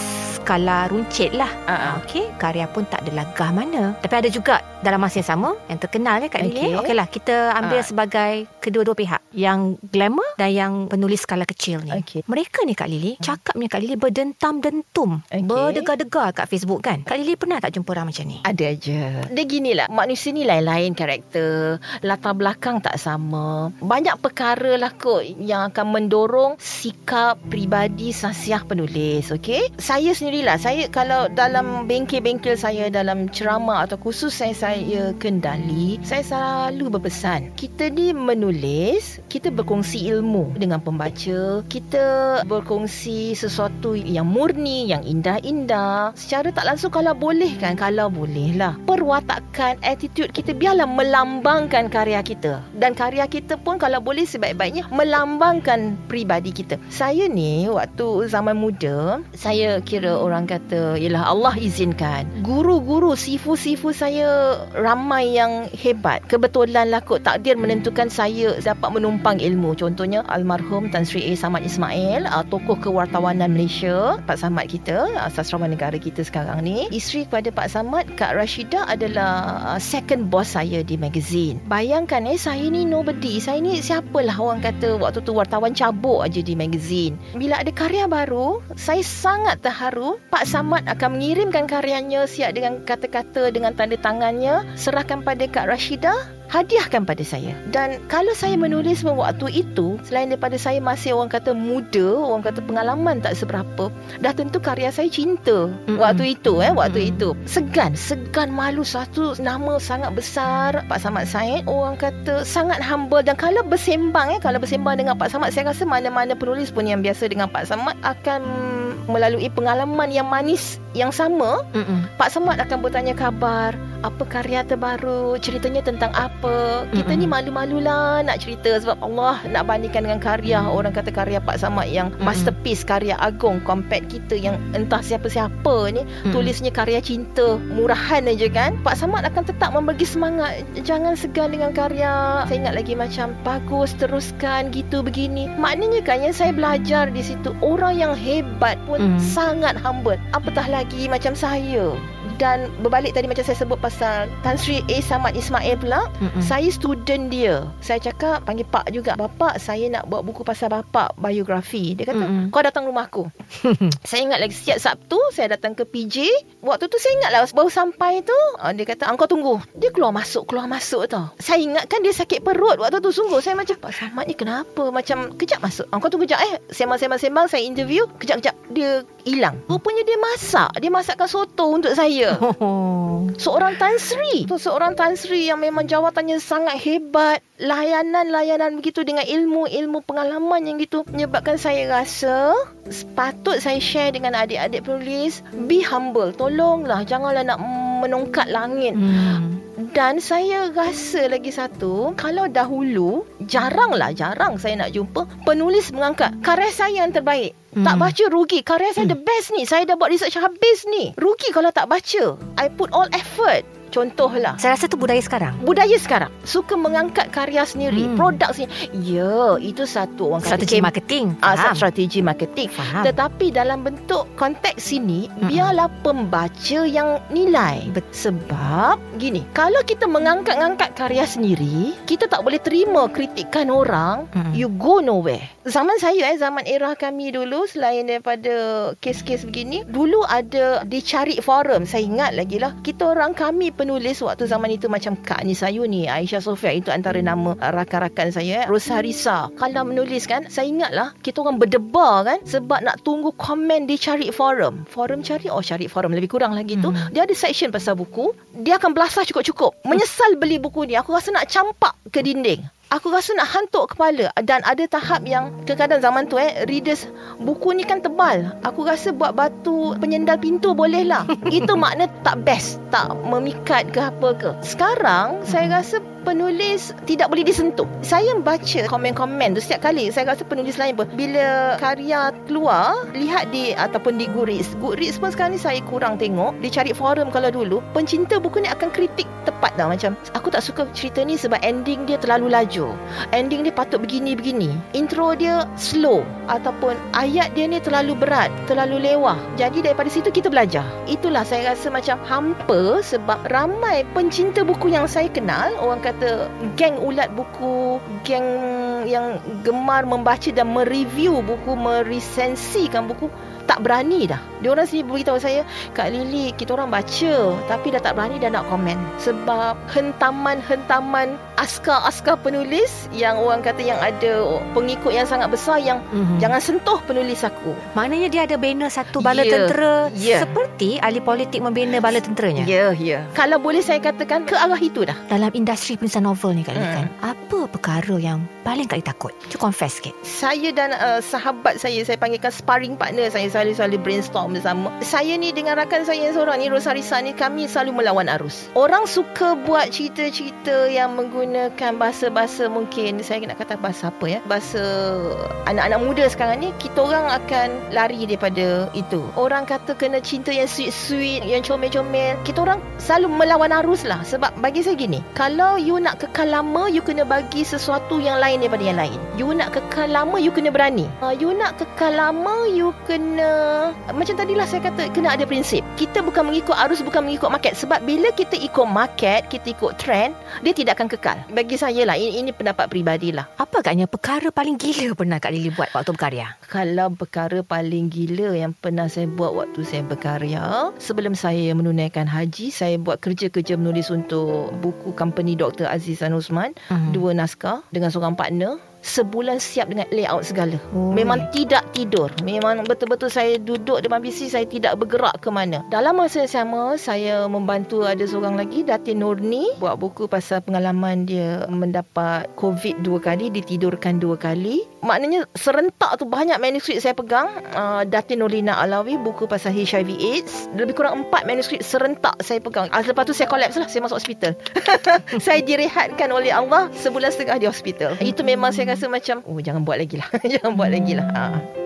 skala runcit lah. Ah, ah. Okey, karya pun tak ada lagah mana. Tapi ada juga dalam masa yang sama yang terkenal Kak Lily. Okey. Okeylah, kita ambil Ah. sebagai kedua-dua pihak, yang glamour dan yang penulis skala kecil ni. Okey. Mereka ni Kak Lily, cakapnya Kak Lily berdentam-dentum, Okey. berdegar-degar kat Facebook kan. Kak Lily pernah tak jumpa orang macam ni? Ada aja. Dia ginilah, manusia ni lain-lain karakter, latar belakang tak sama. Banyak perkara lah kot yang akan mendorong sikap pribadi sasiah penulis, okey? Saya sendirilah, saya kalau dalam bengkel-bengkel saya dalam ceramah atau khusus saya saya kendali, saya selalu berpesan, kita ni menulis, kita berkongsi ilmu dengan pembaca, kita berkongsi sesuatu yang murni, yang indah-indah. Secara tak langsung kalau boleh kan, kalau boleh lah. Perwatakan, attitude kita biarlah melambangkan karya kita. Dan karya kita pun kalau boleh sebaik-baiknya melambangkan pribadi kita. Saya ni waktu zaman muda, saya kira orang kata, ialah Allah izinkan. Guru-guru, sifu-sifu saya ramai yang hebat. Kebetulan lah kot takdir menentukan saya dapat menumpang ilmu. Contohnya almarhum Tan Sri A. Samad Ismail, uh, tokoh kewartawanan Malaysia, Pak Samad kita, uh, sastrawan negara kita sekarang ni. Isteri kepada Pak Samad, Kak Rashida adalah uh, second boss saya di magazine. Bayangkan eh, saya ni nobody. Saya ni siapalah orang kata waktu tu wartawan cabuk aja di magazine. Bila ada karya baru, saya sangat terharu. Pak Samad akan mengirimkan karyanya siap dengan kata-kata dengan tanda tangannya, serahkan pada Kak Rashida hadiahkan pada saya. Dan kalau saya menulis pun waktu itu, selain daripada saya masih orang kata muda, orang kata pengalaman tak seberapa, dah tentu karya saya cinta. Mm-mm. Waktu itu eh, waktu Mm-mm. itu. Segan, segan malu satu nama sangat besar Pak Samad Said, orang kata sangat humble dan kalau bersembang eh, kalau bersembang dengan Pak Samad, saya rasa mana-mana penulis pun yang biasa dengan Pak Samad akan melalui pengalaman yang manis yang sama Mm-mm. Pak Samad akan bertanya khabar apa karya terbaru, ceritanya tentang apa. Kita Mm-mm. ni malu-malulah nak cerita sebab Allah nak bandingkan dengan karya orang kata karya Pak Samad yang Mm-mm. masterpiece, karya agung compact kita yang entah siapa-siapa ni Mm-mm. tulisnya karya cinta, murahan aja kan. Pak Samad akan tetap memberi semangat. Jangan segan dengan karya. Saya ingat lagi macam bagus teruskan gitu begini. Maknanya kan yang saya belajar di situ orang yang hebat pun Mm. sangat humble. Apatah lagi macam saya. Dan berbalik tadi macam saya sebut pasal Tan Sri A. Samad Ismail pula Mm-mm. saya student dia. Saya cakap panggil pak juga. Bapak saya nak buat buku pasal bapak biografi. Dia kata Mm-mm. kau datang rumah aku. saya ingat lagi setiap Sabtu saya datang ke PJ. Waktu tu saya ingat lah baru sampai tu. ah, Dia kata engkau tunggu. Dia keluar masuk keluar masuk tau. Saya ingat kan dia sakit perut waktu tu sungguh. Saya macam Pak Samad ni kenapa? Macam kejap masuk. Engkau tunggu kejap eh. Sembang-sembang-sembang saya interview. Kejap-kejap dia hilang. Rupanya dia masak. Dia masakkan soto untuk saya. Oh. Seorang Tan Sri tu Seorang Tan Sri yang memang jawatannya sangat hebat Layanan-layanan begitu Dengan ilmu-ilmu pengalaman yang gitu Menyebabkan saya rasa Sepatut saya share dengan adik-adik penulis Be humble Tolonglah Janganlah nak menongkat langit Hmm. Dan saya rasa lagi satu Kalau dahulu Jaranglah Jarang saya nak jumpa Penulis mengangkat Karya saya yang terbaik. Tak Hmm. baca rugi. Karya saya the best ni. Saya dah buat research habis ni. Rugi kalau tak baca. I put all effort Contohlah Saya rasa tu budaya sekarang. Budaya sekarang Suka mengangkat karya sendiri Hmm. Produk sendiri Ya Itu satu orang kata Strategi kem- marketing. Ah, Faham. strategi marketing Faham. tetapi dalam bentuk konteks sini Mm-mm. biarlah pembaca yang nilai. Bet- Sebab gini, kalau kita mengangkat-angkat karya sendiri, kita tak boleh terima kritikan orang, Mm-mm. you go nowhere. Zaman saya eh, zaman era kami dulu selain daripada kes-kes begini, dulu ada dicari forum. Saya ingat lagi lah, kita orang kami penulis waktu zaman itu macam Kak Nisayu ni, Aisyah Sofia itu antara nama rakan-rakan saya, eh. Rosarisa. Kalau menulis kan, saya ingat lah, kita orang berdebar kan sebab nak tunggu komen dicari forum. Forum cari, oh cari forum lebih kurang lagi tu. Hmm. Dia ada section pasal buku, dia akan belasah cukup-cukup. Menyesal beli buku ni, aku rasa nak campak ke dinding. Aku rasa nak hantuk kepala dan ada tahap yang kadang-kadang zaman tu eh readers buku ni kan tebal. Aku rasa buat batu penyendal pintu boleh lah. Itu makna tak best, tak memikat ke apa ke. Sekarang saya rasa penulis tidak boleh disentuh. Saya baca komen-komen tu setiap kali saya rasa penulis lain pun bila karya keluar lihat di ataupun di Goodreads. Goodreads pun sekarang ni saya kurang tengok. Dia cari forum kalau dulu pencinta buku ni akan kritik tepat dah macam aku tak suka cerita ni sebab ending dia terlalu laju. Ending dia patut begini-begini. Intro dia slow ataupun ayat dia ni terlalu berat, terlalu lewah. Jadi daripada situ kita belajar. Itulah saya rasa macam hampa sebab ramai pencinta buku yang saya kenal orang kata geng ulat buku, geng yang gemar membaca dan mereview buku, meresensikan buku tak berani dah. Dia orang sendiri beritahu saya, Kak Lily, kita orang baca tapi dah tak berani dah nak komen sebab hentaman-hentaman askar-askar penulis yang orang kata yang ada pengikut yang sangat besar yang Mhm. jangan sentuh penulis aku. Maknanya dia ada banner satu bala Ya, tentera ya. seperti ahli politik membina bala tenteranya. Ya, ya. Kalau boleh saya katakan ke arah itu dah. Dalam industri penulisan novel ni Kak Lee Hmm. kan, apa perkara yang paling Kak Lee takut? Cuba confess sikit. saya dan uh, sahabat saya saya panggilkan sparring partner saya selalu-selalu brainstorm bersama. Saya ni dengan rakan saya yang seorang ni Rosarisa ni kami selalu melawan arus. Orang suka buat cerita-cerita yang menggunakan bahasa-bahasa mungkin. Saya nak kata bahasa apa ya? Bahasa anak-anak muda sekarang ni kita orang akan lari daripada itu. Orang kata kena cinta yang sweet-sweet yang comel-comel. Kita orang selalu melawan arus lah. Sebab bagi saya gini kalau you nak kekal lama you kena bagi sesuatu yang lain daripada yang lain. You nak kekal lama you kena berani. Uh, you nak kekal lama you kena macam tadilah saya kata kena ada prinsip kita bukan mengikut arus bukan mengikut market sebab bila kita ikut market kita ikut trend dia tidak akan kekal bagi saya lah ini, ini pendapat peribadi lah Apa agaknya perkara paling gila pernah Kak Lily buat waktu berkarya? kalau perkara paling gila yang pernah saya buat waktu saya berkarya sebelum saya menunaikan haji saya buat kerja-kerja menulis untuk buku company Dr. Aziz An Usman Hmm. dua naskah dengan seorang partner sebulan siap dengan layout segala. Oh. Memang tidak tidur. Memang betul-betul saya duduk depan PC saya tidak bergerak ke mana. Dalam masa yang sama saya membantu ada seorang lagi Datin Nurni buat buku pasal pengalaman dia mendapat COVID dua kali ditidurkan dua kali. Maknanya serentak tu banyak manuskrip saya pegang. Uh, Datin Nurlina Alawi buku pasal HIV AIDS. Lebih kurang empat manuskrip serentak saya pegang. Uh, lepas tu saya collapse lah. Saya masuk hospital. saya direhatkan oleh Allah sebulan setengah di hospital. Itu memang saya rasa macam oh jangan buat lagi lah. jangan buat lagi lah. Ha.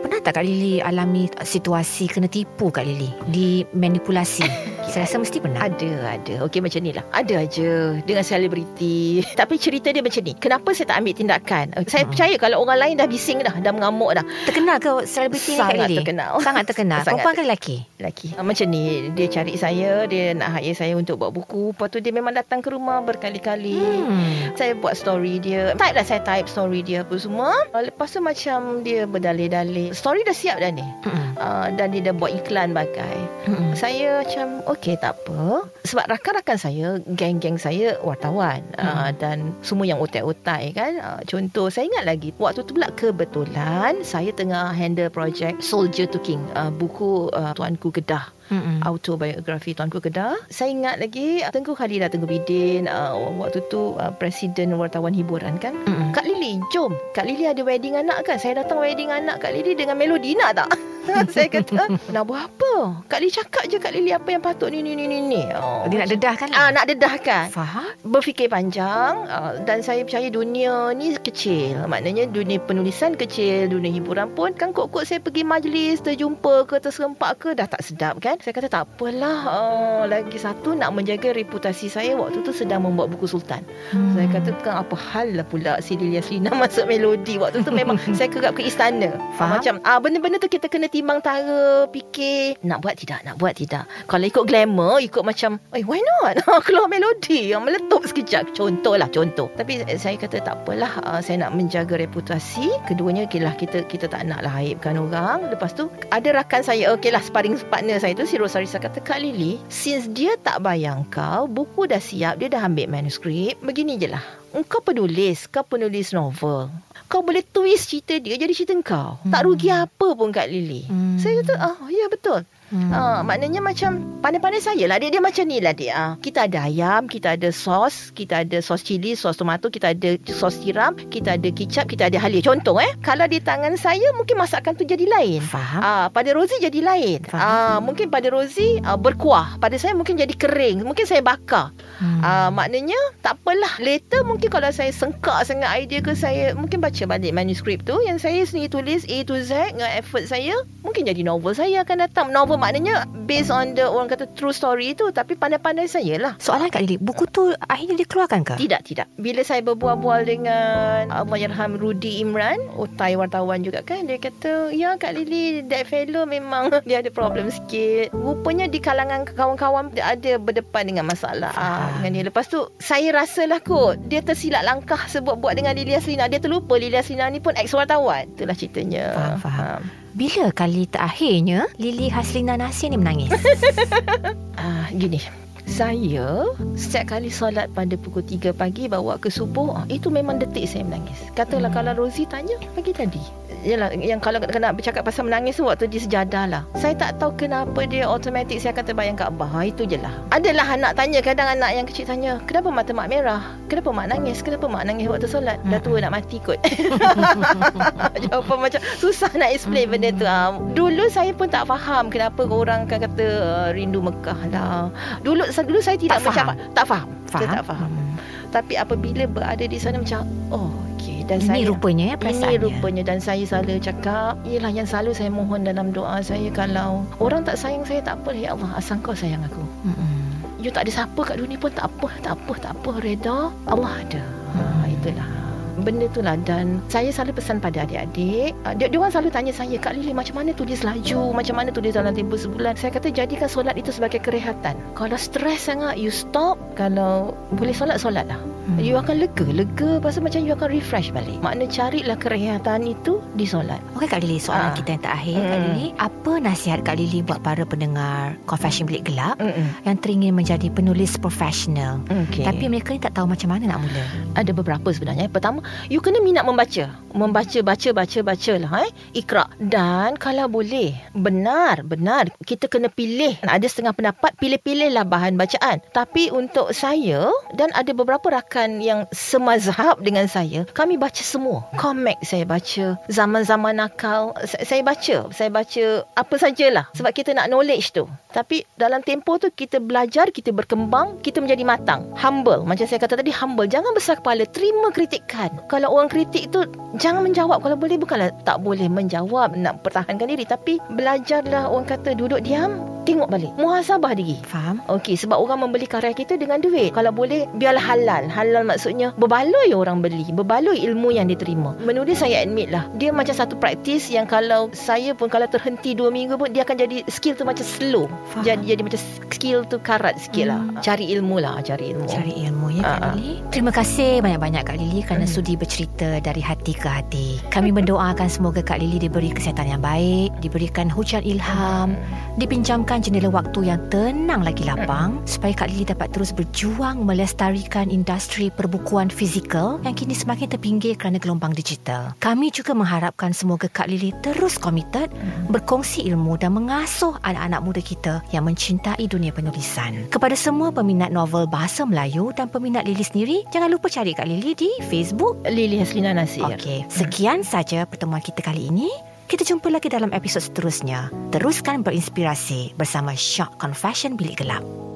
Pernah tak Kak Lily alami situasi kena tipu Kak Lily? Dimanipulasi? Saya rasa mesti pernah. Ada, ada. Okey macam ni lah. Ada aja dengan selebriti. Tapi cerita dia macam ni. Kenapa saya tak ambil tindakan? Uh, Saya Hmm. percaya kalau orang lain dah bising dah, dah mengamuk dah. Terkenal ke selebriti ni Kak Sangat Lily? terkenal. Sangat terkenal. Sangat Perempuan ke lelaki? Lelaki. Uh, Macam ni, dia cari saya, dia nak hire saya untuk buat buku. Lepas tu dia memang datang ke rumah berkali-kali. Hmm. Saya buat story dia Type lah saya type story dia apa semua Uh, Lepas tu macam dia berdalih-dalih Story dah siap dah ni Mm-mm. uh, Dan dia dah buat iklan bagai Mm-mm. saya macam okey tak apa. Sebab rakan-rakan saya geng-geng saya wartawan. Hmm. uh, dan semua yang otai-otai kan. Uh, contoh saya ingat lagi waktu tu pula kebetulan saya tengah handle project Soldier to King uh, buku uh, Tuanku Kedah Mm-mm. autobiografi Tuanku Kedah. Saya ingat lagi uh, Tengku Khalida Tengku Bidin uh, waktu tu uh, presiden wartawan hiburan kan. Mm-mm. Kak Lily, jom. Kak Lily ada wedding anak kan? Saya datang wedding anak Kak Lily dengan melodi nak tak? saya kata, nak buat apa? Kak Lily cakap je Kak Lily apa yang patut ni ni ni ni. ni. Oh, Dia nak dedahkan lah. Ah, nak dedahkan. Faham? Berfikir panjang uh, dan saya percaya dunia ni kecil. Maknanya dunia penulisan kecil, dunia hiburan pun kan kok-kok saya pergi majlis, terjumpa ke, terserempak ke dah tak sedap kan. Saya kata tak apalah. Uh, lagi satu nak menjaga reputasi saya waktu tu sedang membuat buku Sultan. Hmm. Saya kata kan apa hal lah pula si Lilia Selina masuk melodi. Waktu tu memang saya kerap ke istana. Faham. Macam ah benda-benda tu kita kena timbang tara, fikir nak buat tidak, nak buat tidak. Kalau ikut glamour, ikut macam, eh why not? Keluar melodi yang meletup sekejap. Contoh lah, contoh. Tapi eh, saya kata tak apalah, uh, saya nak menjaga reputasi. Keduanya, okay lah, kita kita tak nak lah aibkan orang. Lepas tu, ada rakan saya, okay lah, sparring partner saya tu, si Rosarisa kata, Kak Lily, since dia tak bayang kau, buku dah siap, dia dah ambil manuskrip, begini je lah. Engkau penulis, kau penulis novel. Kau boleh twist cerita dia jadi cerita kau. Tak rugi apa pun Kak Lily. Hmm. Saya kata, ah, ya betul. Hmm. Ah, maknanya macam pandai-pandai saya lah. Dia, dia macam ni lah dia. Ah, kita ada ayam, kita ada sos, kita ada sos cili, sos tomato, kita ada sos tiram, kita ada kicap, kita ada halia. Contoh eh. Kalau di tangan saya mungkin masakan tu jadi lain. Faham? Ah, pada Rozi jadi lain. Faham. Ah, mungkin pada Rozi ah, berkuah. Pada saya mungkin jadi kering. Mungkin saya bakar. Hmm. Ah, maknanya tak apalah. Later mungkin kalau saya sengkak sangat idea ke saya mungkin baca balik manuskrip tu yang saya sendiri tulis A to Z dengan effort saya, mungkin jadi novel saya akan datang. Novel maknanya based on the orang kata true story tu tapi pandai-pandai saya lah. Soalan Kak Lily, buku tu akhirnya dikeluarkan ke? Tidak, tidak. Bila saya berbual-bual dengan Allahyarham Rudi Imran, otai wartawan juga kan, dia kata, ya Kak Lily, that fellow memang dia ada problem sikit. Rupanya di kalangan kawan-kawan dia ada berdepan dengan masalah ah, dengan dia. Lepas tu, saya rasalah kot, dia tersilap langkah sebut-buat dengan Lilia Selina. Dia terlupa Lilia Selina ni pun ex-wartawan. Itulah ceritanya. Faham, faham. Ah. Bila kali terakhirnya Lily Haslina Nasir ni menangis? Ah, gini. Saya setiap kali solat pada pukul 3 pagi bawa ke subuh, ah, itu memang detik saya menangis. Katalah Hmm. kalau Rozi tanya pagi tadi. Yalah, yang kalau kena bercakap pasal menangis tu waktu di sejadah lah. Saya tak tahu kenapa dia automatik saya akan terbayang Kaabah. Ha, itu je lah. Adalah anak tanya, kadang anak yang kecil tanya, kenapa mata mak merah? Kenapa mak nangis? Kenapa mak nangis waktu solat? Dah tua nak mati kot. Jawapan macam susah nak explain benda tu. Ha. Dulu saya pun tak faham kenapa orang akan kata uh, rindu Mekah lah. Dulu dulu saya tidak Tak faham? mencapai. Tak faham. Saya tak faham. Hmm. Tapi apabila berada di sana macam, oh okey. Dan Ini saya, rupanya ya ini perasaannya. rupanya dan saya selalu cakap Ialah yang selalu saya mohon dalam doa saya Kalau orang tak sayang saya tak apa Ya Allah asal kau sayang aku Hmm. You tak ada siapa kat dunia pun tak apa Tak apa tak apa Reda Allah ada ha, Itulah Benda tu lah. Dan saya selalu pesan pada adik-adik uh, dia, dia orang selalu tanya saya Kak Lily macam mana tulis laju? Macam mana tulis dalam tempoh sebulan? Saya kata jadikan solat itu sebagai kerehatan. Kalau stres sangat You stop. Kalau boleh solat, solat lah Hmm. You akan lega Lega Pasal macam you akan refresh balik Makna carilah kerehatan itu Di solat Okey Kak Lily, soalan Ah. kita yang terakhir Kak Hmm. Lily, apa nasihat Kak Lily buat para pendengar Confession Bilik Gelap Mm-mm. yang teringin menjadi penulis profesional Okay. tapi mereka ni tak tahu macam mana nak mula. ada beberapa sebenarnya. Pertama, you kena minat membaca. Membaca, baca, baca, baca lah. Eh? Ikra. Dan kalau boleh, benar, benar. Kita kena pilih. Ada setengah pendapat, pilih-pilihlah bahan bacaan. Tapi untuk saya, dan ada beberapa rakan yang semazhab dengan saya, kami baca semua. Komik saya baca. Zaman-zaman nakal, sa- saya baca. Saya baca apa sajalah. Sebab kita nak knowledge tu. Tapi dalam tempoh tu, kita belajar, kita berkembang, kita menjadi matang. Humble. Macam saya kata tadi, humble. Jangan besar kepala. Terima kritikan. Kalau orang kritik tu, jangan menjawab. Kalau boleh, bukanlah tak boleh menjawab. Nak pertahankan diri. Tapi belajarlah orang kata duduk diam, tengok balik. Muhasabah diri. Faham? Okey, sebab orang membeli karya kita dengan duit. Kalau boleh, biarlah halal. Halal maksudnya berbaloi orang beli. Berbaloi ilmu yang diterima. Menulis saya admit lah. Dia macam satu praktis yang kalau saya pun kalau terhenti dua minggu pun, dia akan jadi skill tu macam slow. Faham. Jadi jadi macam skill tu karat sikit lah. Hmm. Cari ilmu lah, cari ilmu. Cari ilmu ya Kak ah. Lily. Terima kasih banyak-banyak Kak Lily kerana Hmm. sudi bercerita dari hati ke hati. Kami mendoakan semoga Kak Lily diberi kesihatan yang baik, diberikan hujan ilham, dipinjamkan jendela waktu yang tenang lagi lapang supaya Kak Lily dapat terus berjuang melestarikan industri perbukuan fizikal yang kini semakin terpinggir kerana gelombang digital. Kami juga mengharapkan semoga Kak Lily terus komited berkongsi ilmu dan mengasuh anak-anak muda kita yang mencintai dunia penulisan. Kepada semua peminat novel bahasa Melayu dan peminat Lily sendiri, jangan lupa cari Kak Lily di Facebook. Lili Haslina Nasir. Okey, sekian saja pertemuan kita kali ini. Kita jumpa lagi dalam episod seterusnya. Teruskan berinspirasi bersama Shock Confession Bilik Gelap.